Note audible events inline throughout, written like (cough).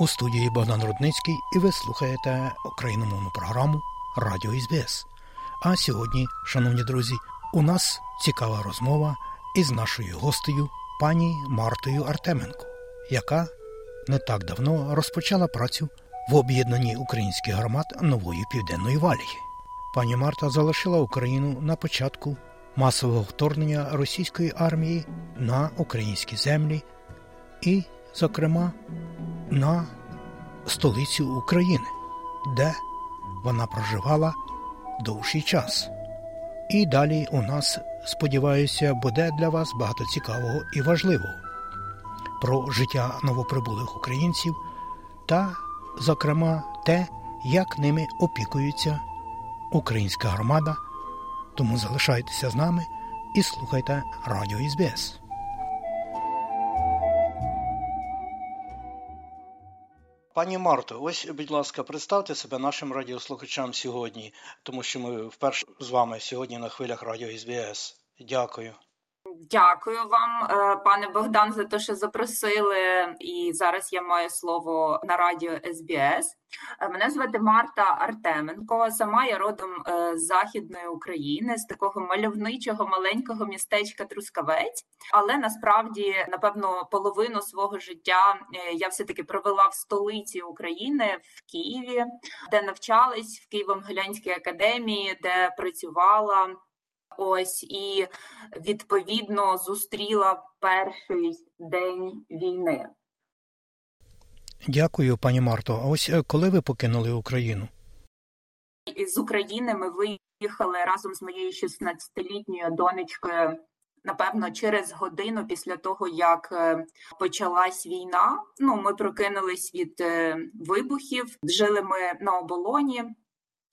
У студії Богдан Рудницький і ви слухаєте україномовну програму Радіо СБС. А сьогодні, шановні друзі, у нас цікава розмова із нашою гостею пані Мартою Артеменко, яка не так давно розпочала працю в об'єднанні українських громад нової південної валії. Пані Марта залишила Україну на початку масового вторгнення російської армії на українські землі і, зокрема, на столицю України, де вона проживала довший час. І далі у нас, сподіваюся, буде для вас багато цікавого і важливого про життя новоприбулих українців та, зокрема, те, як ними опікується українська громада. Тому залишайтеся з нами і слухайте Радіо СБС. Пані Марто, ось, будь ласка, представте себе нашим радіослухачам сьогодні, тому що ми вперше з вами сьогодні на хвилях Радіо СБС. Дякую. Дякую вам, е, пане Богдан, за те, що запросили. І зараз я маю слово на радіо СБС. Е, мене звати Марта Артеменко. Сама я родом е, з західної України, з такого мальовничого маленького містечка Трускавець. Але насправді, напевно, половину свого життя я все таки провела в столиці України в Києві, де навчалась в Києво-Могилянській академії, де працювала. Ось і відповідно зустріла перший день війни. Дякую, пані Марто. А ось е, коли ви покинули Україну? З України ми виїхали разом з моєю 16-літньою донечкою. Напевно, через годину після того, як е, почалась війна. Ну, ми прокинулись від е, вибухів. Жили ми на оболоні.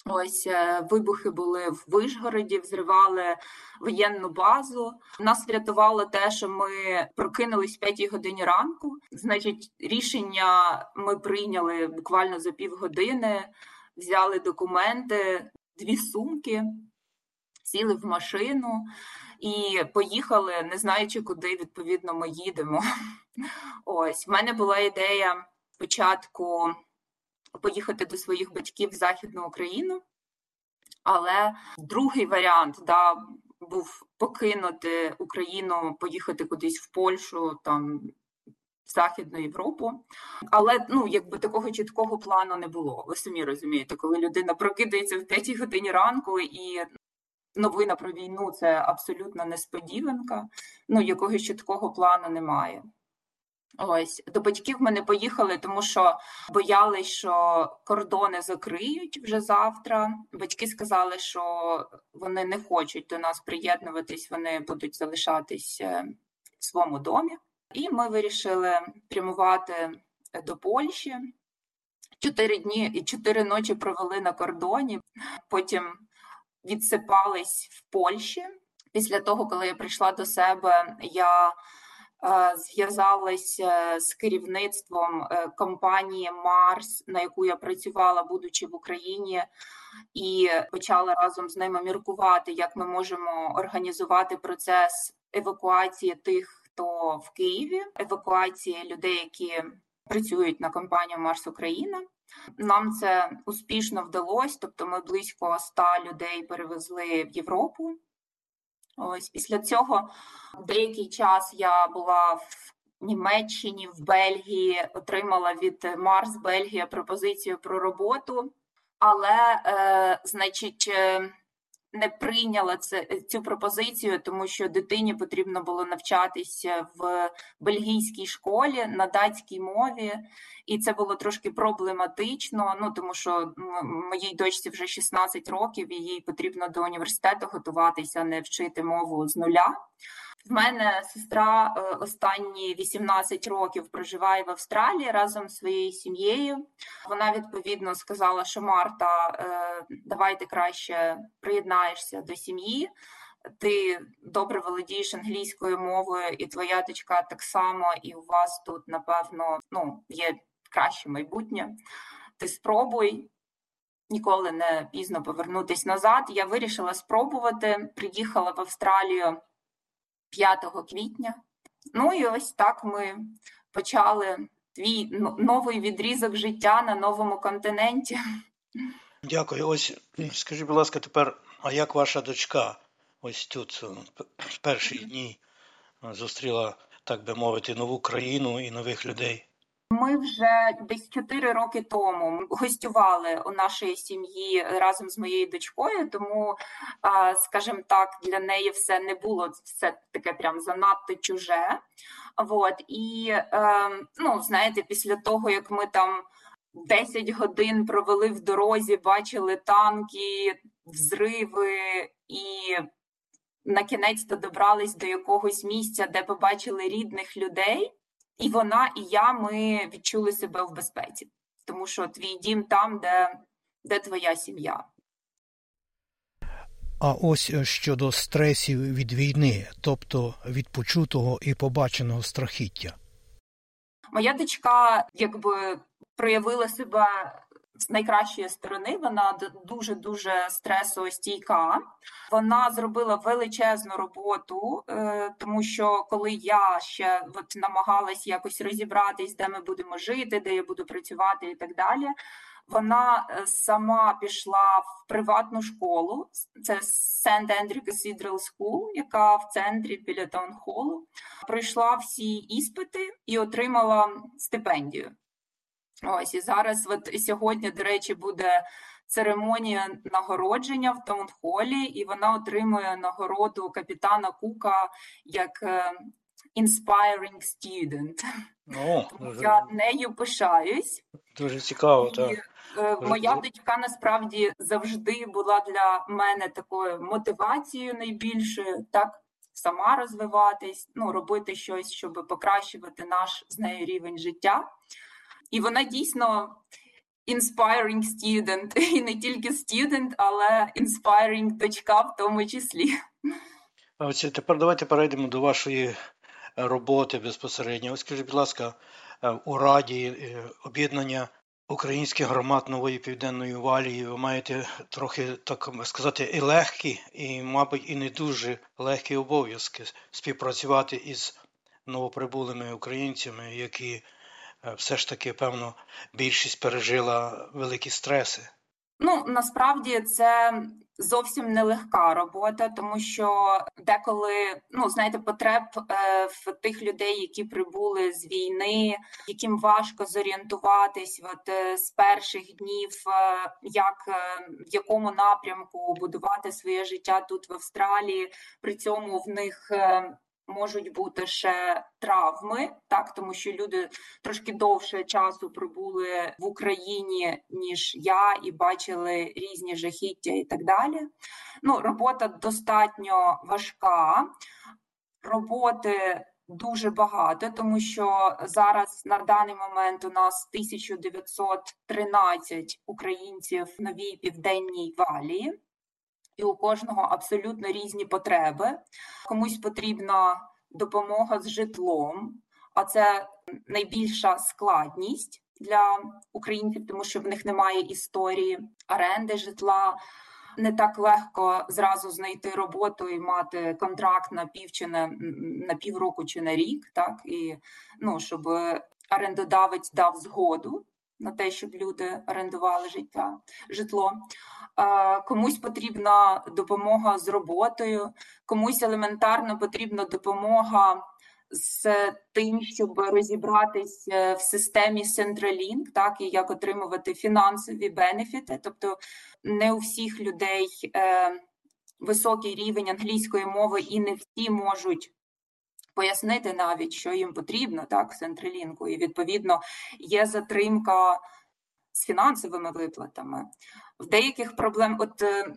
Ось е, вибухи були в Вишгороді, взривали воєнну базу. Нас врятувало те, що ми прокинулись в п'ятій годині ранку. Значить, рішення ми прийняли буквально за півгодини, взяли документи, дві сумки, сіли в машину і поїхали, не знаючи, куди відповідно ми їдемо. (laughs) Ось в мене була ідея спочатку поїхати до своїх батьків в Західну Україну. Але другий варіант да, був покинути Україну, поїхати кудись в Польщу, там в Західну Європу. Але ну, якби такого чіткого плану не було. Ви самі розумієте, коли людина прокидається в п'ятій годині ранку і новина про війну це абсолютно несподіванка. Ну, якогось чіткого плану немає. Ось до батьків ми не поїхали, тому що боялись, що кордони закриють вже завтра. Батьки сказали, що вони не хочуть до нас приєднуватись, вони будуть залишатись е, в своєму домі. І ми вирішили прямувати до Польщі. Чотири дні і чотири ночі провели на кордоні. Потім відсипались в Польщі. Після того, коли я прийшла до себе, я зв'язалася з керівництвом е, компанії Марс, на яку я працювала, будучи в Україні, і почала разом з ними міркувати, як ми можемо організувати процес евакуації тих, хто в Києві, евакуації людей, які працюють на компанію Марс Україна. Нам це успішно вдалося, тобто ми близько ста людей перевезли в Європу. Ось після цього деякий час я була в Німеччині, в Бельгії, отримала від Марс Бельгія пропозицію про роботу, але, е, значить, е, не прийняла це цю пропозицію, тому що дитині потрібно було навчатися в бельгійській школі на датській мові, і це було трошки проблематично. Ну тому що моїй дочці вже 16 років, і їй потрібно до університету готуватися, не вчити мову з нуля. В мене сестра е, останні 18 років проживає в Австралії разом з своєю сім'єю. Вона відповідно сказала, що Марта, е, давай ти краще приєднаєшся до сім'ї. Ти добре володієш англійською мовою, і твоя дочка так само, і у вас тут, напевно, ну, є краще майбутнє. Ти спробуй. Ніколи не пізно повернутися назад. Я вирішила спробувати. Приїхала в Австралію 5 квітня. Ну і ось так ми почали твій новий відрізок життя на новому континенті. Дякую. Ось скажіть, будь ласка, тепер, а як ваша дочка ось тут в перші дні зустріла, так би мовити, нову країну і нових людей? Ми вже десь чотири роки тому гостювали у нашій сім'ї разом з моєю дочкою, тому, скажімо так, для неї все не було все таке прям занадто чуже. От і ем, ну, знаєте, після того як ми там 10 годин провели в дорозі, бачили танки, взриви і. На кінець то добрались до якогось місця, де побачили рідних людей. І вона, і я ми відчули себе в безпеці, тому що твій дім там, де, де твоя сім'я. А ось е, щодо стресів від війни, тобто від почутого і побаченого страхіття. Моя дочка якби проявила себе з найкращої сторони. Вона дуже дуже стресостійка. Вона зробила величезну роботу, е, тому що коли я ще от намагалась якось розібратись, де ми будемо жити, де я буду працювати і так далі. Вона е, сама пішла в приватну школу. Це St. Andrew Cathedral School, яка в центрі біля таунхолу. Пройшла всі іспити і отримала стипендію. Ось і зараз, от сьогодні, до речі, буде церемонія нагородження в таунхолі, і вона отримує нагороду капітана Кука як е, inspiring student. О, дуже... Я нею пишаюсь. Дуже цікаво. так. І, е, Моя дочка насправді завжди була для мене такою мотивацією найбільшою, так сама розвиватись, ну робити щось, щоб покращувати наш з нею рівень життя. І вона дійсно inspiring student. (laughs) І не тільки student, але inspiring дочка в тому числі. Ось тепер давайте перейдемо до вашої роботи безпосередньо. Ось скажіть, будь ласка, е, у Раді е, об'єднання українських громад нової південної валії ви маєте трохи так сказати і легкі, і, мабуть, і не дуже легкі обов'язки співпрацювати із новоприбулими українцями, які все ж таки, певно, більшість пережила великі стреси. Ну насправді це зовсім нелегка робота, тому що деколи ну знаєте, потреб е, в тих людей, які прибули з війни, яким важко зорієнтуватись, от е, з перших днів, е, як е, в якому напрямку будувати своє життя тут в Австралії, при цьому в них е, можуть бути ще травми, так тому що люди трошки довше часу пробули в Україні ніж я, і бачили різні жахіття і так далі. Ну, робота достатньо важка, роботи. Дуже багато, тому що зараз на даний момент у нас 1913 українців в новій південній валії і у кожного абсолютно різні потреби. Комусь потрібна допомога з житлом, а це найбільша складність для українців, тому що в них немає історії оренди житла. Не так легко зразу знайти роботу і мати контракт на пів чи на, на півроку чи на рік, так і ну щоб орендодавець дав згоду на те, щоб люди орендували життя житло комусь потрібна допомога з роботою, комусь елементарно потрібна допомога з тим, щоб розібратись е, в системі Centralink, так і як отримувати фінансові бенефіти. Тобто не у всіх людей е, високий рівень англійської мови, і не всі можуть. Пояснити навіть, що їм потрібно, так, в Централінку, і відповідно є затримка з фінансовими виплатами. В деяких проблем от е,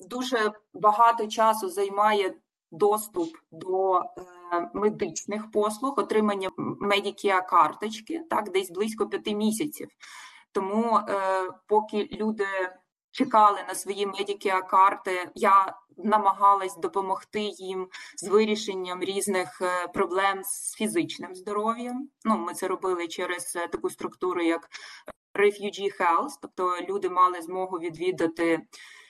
дуже багато часу займає доступ до е, медичних послуг, отримання медікія карточки, так, десь близько п'яти місяців. Тому е, поки люди чекали на свої медікія карти, я намагалась допомогти їм з вирішенням різних проблем з фізичним здоров'ям. Ну, ми це робили через таку структуру, як Refugee Health, тобто люди мали змогу відвідати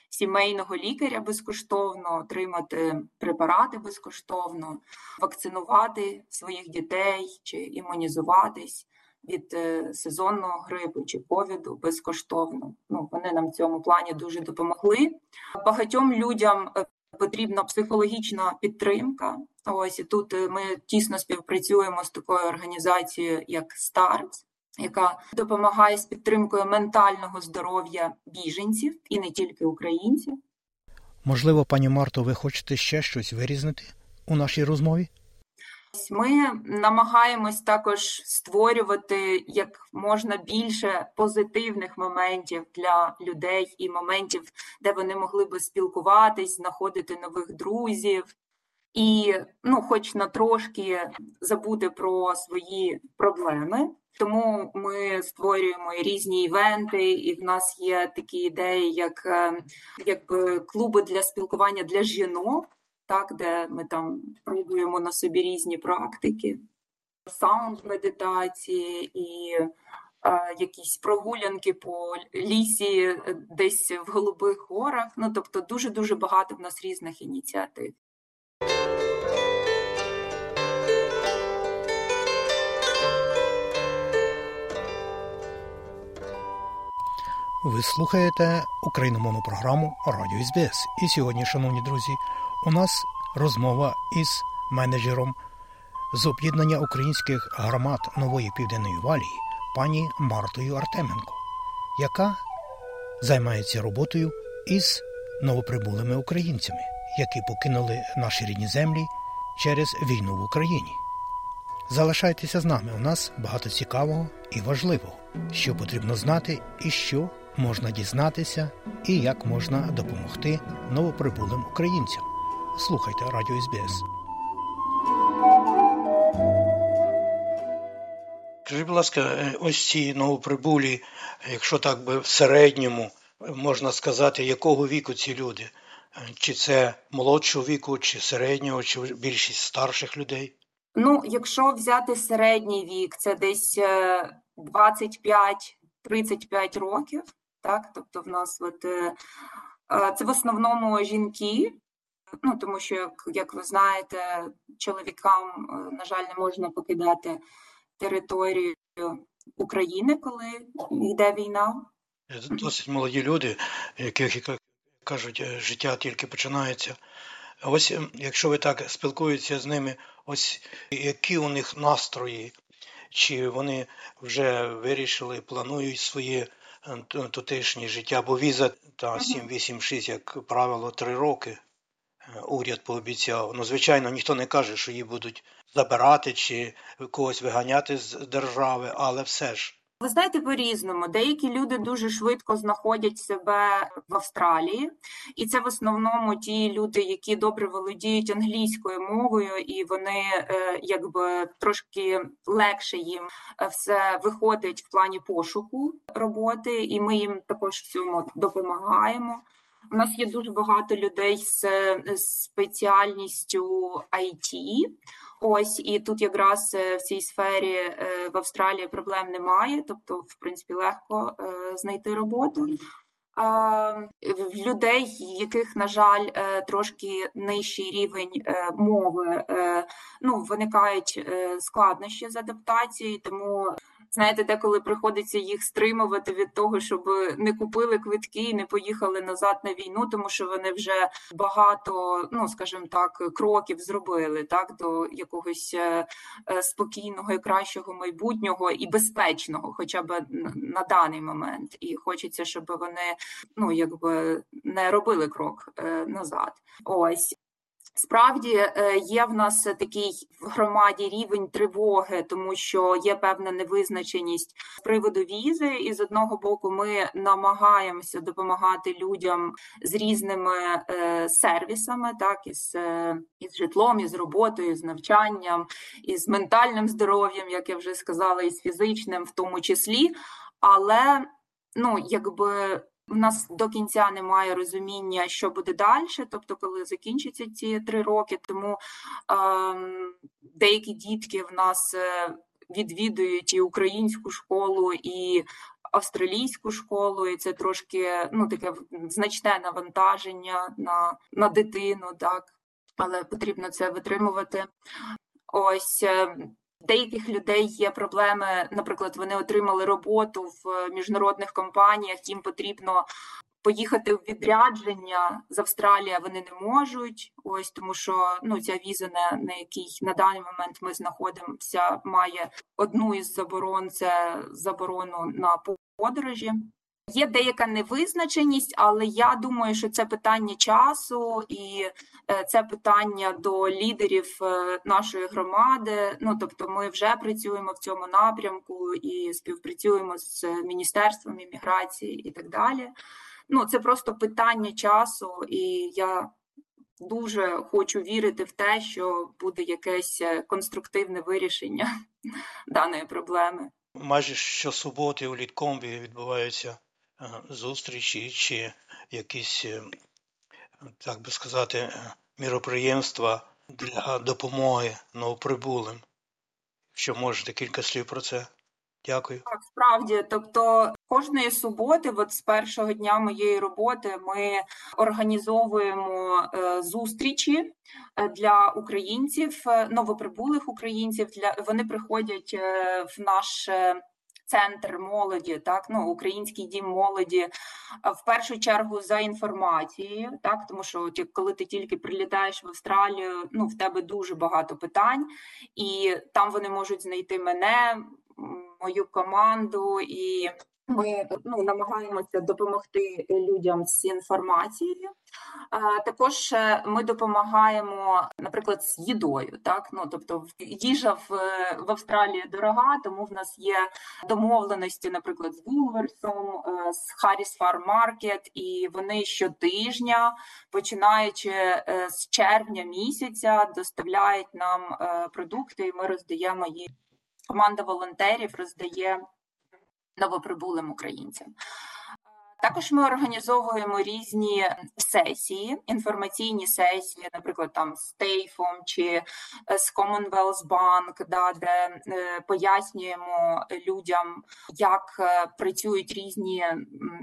сімейного лікаря безкоштовно, отримати препарати безкоштовно, вакцинувати своїх дітей чи імунізуватись. від е, сезонного грипу чи ковіду безкоштовно. Ну вони нам в цьому плані дуже допомогли. Багатьом людям е, потрібна психологічна підтримка. Ось і тут ми тісно співпрацюємо з такою організацією, як Старт, яка допомагає з підтримкою ментального здоров'я біженців і не тільки українців. Можливо, пані Марто, ви хочете ще щось вирізнити у нашій розмові? Ми намагаємось також створювати як можна більше позитивних моментів для людей і моментів, де вони могли би спілкуватись, знаходити нових друзів, і, ну, хоч на трошки забути про свої проблеми. Тому ми створюємо різні івенти, і в нас є такі ідеї, як е, якби клуби для спілкування для жінок, так де ми там пробуємо на собі різні практики, саунд медитації і е, якісь прогулянки по лісі, е, десь в голубих горах. Ну тобто, дуже дуже багато в нас різних ініціатив. Ви слухаєте україномовну програму Радіо СБС. І сьогодні, шановні друзі, у нас розмова із менеджером з об'єднання українських громад нової південної валії пані Мартою Артеменко, яка займається роботою із новоприбулими українцями, які покинули наші рідні землі через війну в Україні. Залишайтеся з нами. У нас багато цікавого і важливого, що потрібно знати і що можна дізнатися, і як можна допомогти новоприбулим українцям. Слухайте Радіо СБС. Скажіть, будь ласка, е, ось ці новоприбулі, якщо так би в середньому можна сказати, якого віку ці люди? Чи це молодшого віку, чи середнього, чи більшість старших людей? Ну, якщо взяти середній вік, це десь 25-35 років. Так, тобто, в нас от, е, це в основному жінки, ну тому що, як, як ви знаєте, чоловікам, е, на жаль, не можна покидати територію України, коли йде війна. Досить молоді люди, яких як кажуть, е, життя тільки починається. Ось якщо ви так спілкуєтеся з ними, ось які у них настрої, чи вони вже вирішили, планують своє тутешнє життя, бо віза та 786, як правило, три роки е, уряд пообіцяв. Ну, звичайно, ніхто не каже, що її будуть забирати чи когось виганяти з держави, але все ж. Ви знаєте, по-різному. Деякі люди дуже швидко знаходять себе в Австралії, і це в основному ті люди, які добре володіють англійською мовою, і вони е, якби трошки легше їм е, все виходить в плані пошуку роботи, і ми їм також в цьому допомагаємо. У нас є дуже багато людей з спеціальністю IT, Ось і тут якраз е, в цій сфері е, в Австралії проблем немає, тобто, в принципі, легко е, знайти роботу. Людей, яких, на жаль, трошки нижчий рівень мови, ну виникають складнощі з адаптації, тому знаєте, деколи приходиться їх стримувати від того, щоб не купили квитки і не поїхали назад на війну, тому що вони вже багато, ну скажімо так, кроків зробили так до якогось е, е, спокійного і кращого майбутнього і безпечного, хоча б на даний момент. І хочеться, щоб вони ну якби не робили крок е, назад. Ось Справді е, є в нас такий в громаді рівень тривоги, тому що є певна невизначеність з приводу візи, і з одного боку ми намагаємося допомагати людям з різними е, сервісами, так із, е, із житлом, із роботою, з навчанням, із ментальним здоров'ям, як я вже сказала, і з фізичним, в тому числі. Але ну якби у нас до кінця немає розуміння, що буде далі, тобто, коли закінчаться ці три роки, тому е, деякі дітки в нас е, відвідують і українську школу, і австралійську школу, і це трошки ну таке значне навантаження на, на дитину, так але потрібно це витримувати. Ось. Е, деяких людей є проблеми. Наприклад, вони отримали роботу в міжнародних компаніях. Їм потрібно поїхати в відрядження з Австралії. Вони не можуть. Ось тому, що ну ця віза, на, на якій на даний момент ми знаходимося, має одну із заборон це заборону на подорожі. Є деяка невизначеність, але я думаю, що це питання часу і е, це питання до лідерів е, нашої громади. Ну тобто, ми вже працюємо в цьому напрямку і співпрацюємо з міністерством імміграції і так далі. Ну це просто питання часу, і я дуже хочу вірити в те, що буде якесь е, конструктивне вирішення (laughs) даної проблеми. Майже щосуботи у літкомбі відбуваються зустрічі чи якісь, е, так би сказати, е, міроприємства для допомоги новоприбулим. Що можете кілька слів про це? Дякую. Так, справді, тобто кожної суботи, от з першого дня моєї роботи, ми організовуємо е, зустрічі для українців, новоприбулих українців. Для вони приходять в наш центр молоді, так ну український дім молоді в першу чергу за інформацією, так тому що коли ти тільки прилітаєш в Австралію, ну в тебе дуже багато питань, і там вони можуть знайти мене, мою команду і. Ми ну, намагаємося допомогти людям з інформацією. Також е, ми допомагаємо, наприклад, з їдою. Так, ну тобто, їжа в, в Австралії дорога, тому в нас є домовленості, наприклад, з Вулверсом, е, з Harris Farm Market, і вони щотижня, починаючи е, з червня місяця, доставляють нам продукти, і ми роздаємо їх. Команда волонтерів роздає новоприбулим українцям. Також ми організовуємо різні сесії, інформаційні сесії, наприклад, там з Тейфом чи е, з Commonwealth Bank, да, де е, пояснюємо людям, як е, працюють різні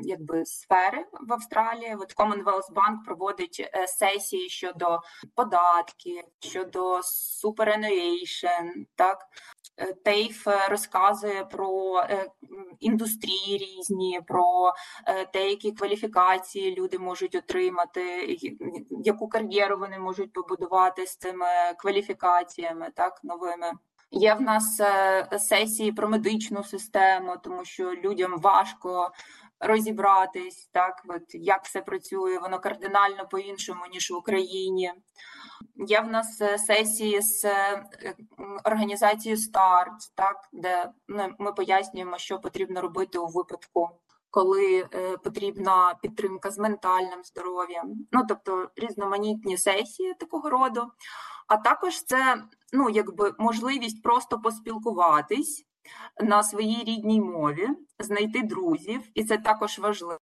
якби сфери в Австралії. От Commonwealth Bank проводить сесії щодо податків, щодо superannuation, так Тейф розказує про індустрії різні, про те, які кваліфікації люди можуть отримати, яку кар'єру вони можуть побудувати з цими кваліфікаціями, так новими. Є в нас е, сесії про медичну систему, тому що людям важко розібратись, так от як все працює, воно кардинально по-іншому ніж в Україні. Є в нас е, сесії з е, організацією старт, так де ну, ми пояснюємо, що потрібно робити у випадку коли е, потрібна підтримка з ментальним здоров'ям, ну тобто різноманітні сесії такого роду. А також це ну, якби можливість просто поспілкуватись на своїй рідній мові, знайти друзів, і це також важливо,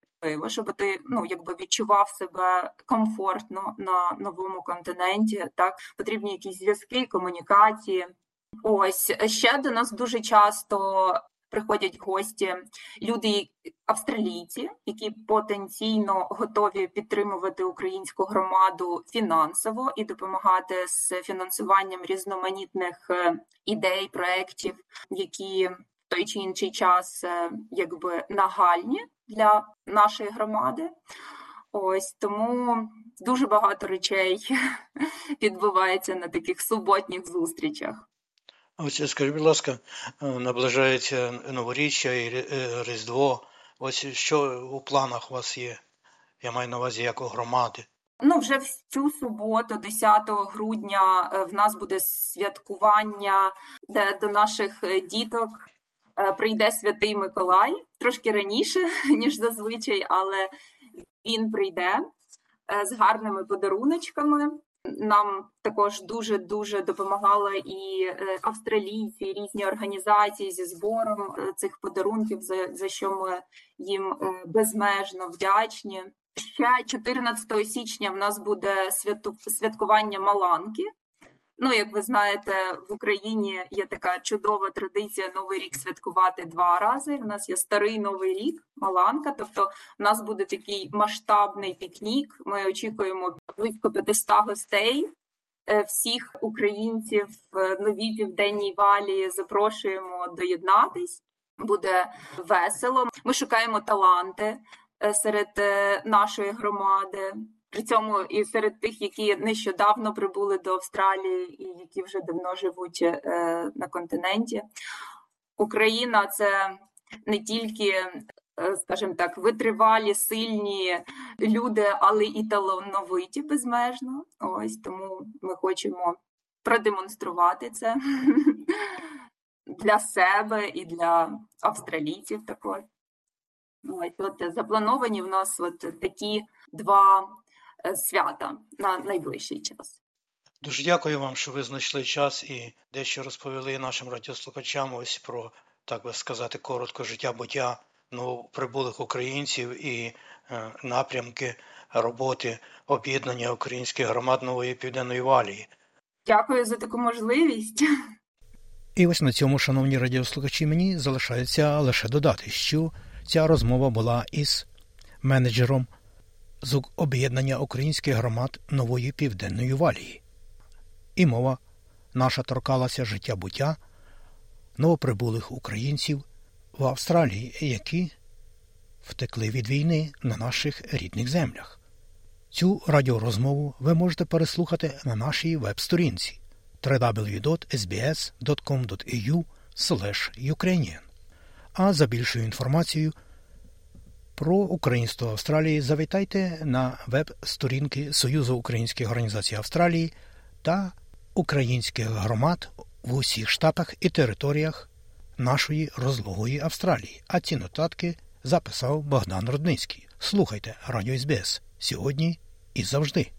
щоб ти ну, якби відчував себе комфортно на новому континенті. Так потрібні якісь зв'язки, комунікації. Ось ще до нас дуже часто приходять гості, люди австралійці, які потенційно готові підтримувати українську громаду фінансово і допомагати з фінансуванням різноманітних е, ідей, проєктів, які в той чи інший час е, якби нагальні для нашої громади. Ось тому дуже багато речей (laughs) відбувається на таких суботніх зустрічах. Ось скажіть, будь ласка, е, наближається новоріччя і е, Різдво. Ось що у планах у вас є? Я маю на увазі як у громади. Ну, вже в цю суботу, 10 грудня, е, в нас буде святкування, де до наших діток прийде Святий Миколай трошки раніше, (laughs) ніж зазвичай, але він прийде з гарними подаруночками. Нам також дуже дуже допомагали і е, австралійці, і різні організації зі збором е, цих подарунків, за, за що ми їм е, безмежно вдячні. Ще 14 січня в нас буде святкування Маланки. Ну, як ви знаєте, в Україні є така чудова традиція Новий рік святкувати два рази. У нас є старий новий рік, Маланка. Тобто, у нас буде такий масштабний пікнік. Ми очікуємо близько 500 гостей. е, всіх українців в новій південній валі запрошуємо доєднатись. Буде весело. Ми шукаємо таланти е, серед нашої громади. При цьому і серед тих, які нещодавно прибули до Австралії і які вже давно живуть на континенті. Україна це не тільки, е, скажімо так, витривалі, сильні люди, але і талановиті безмежно. Ось тому ми хочемо продемонструвати це (laughs) для себе і для австралійців також. Ось от заплановані в нас от такі два е, свята на найближчий час. Дуже дякую вам, що ви знайшли час і дещо розповіли нашим радіослухачам ось про так би сказати, коротко життя буття новоприбулих українців і е, напрямки роботи об'єднання українських громад нової південної валії. Дякую за таку можливість. І ось на цьому, шановні радіослухачі, мені залишається лише додати, що ця розмова була із менеджером з об'єднання українських громад нової південної валії. І мова наша торкалася життя буття новоприбулих українців в Австралії, які втекли від війни на наших рідних землях. Цю радіорозмову ви можете переслухати на нашій веб-сторінці www.sbs.com.au. А за більшою інформацією про українство Австралії завітайте на веб-сторінки Союзу українських організацій Австралії та українських громад в усіх штатах і територіях нашої розлогої Австралії. А ці нотатки записав Богдан Рудницький. Слухайте Радіо СБС сьогодні і завжди.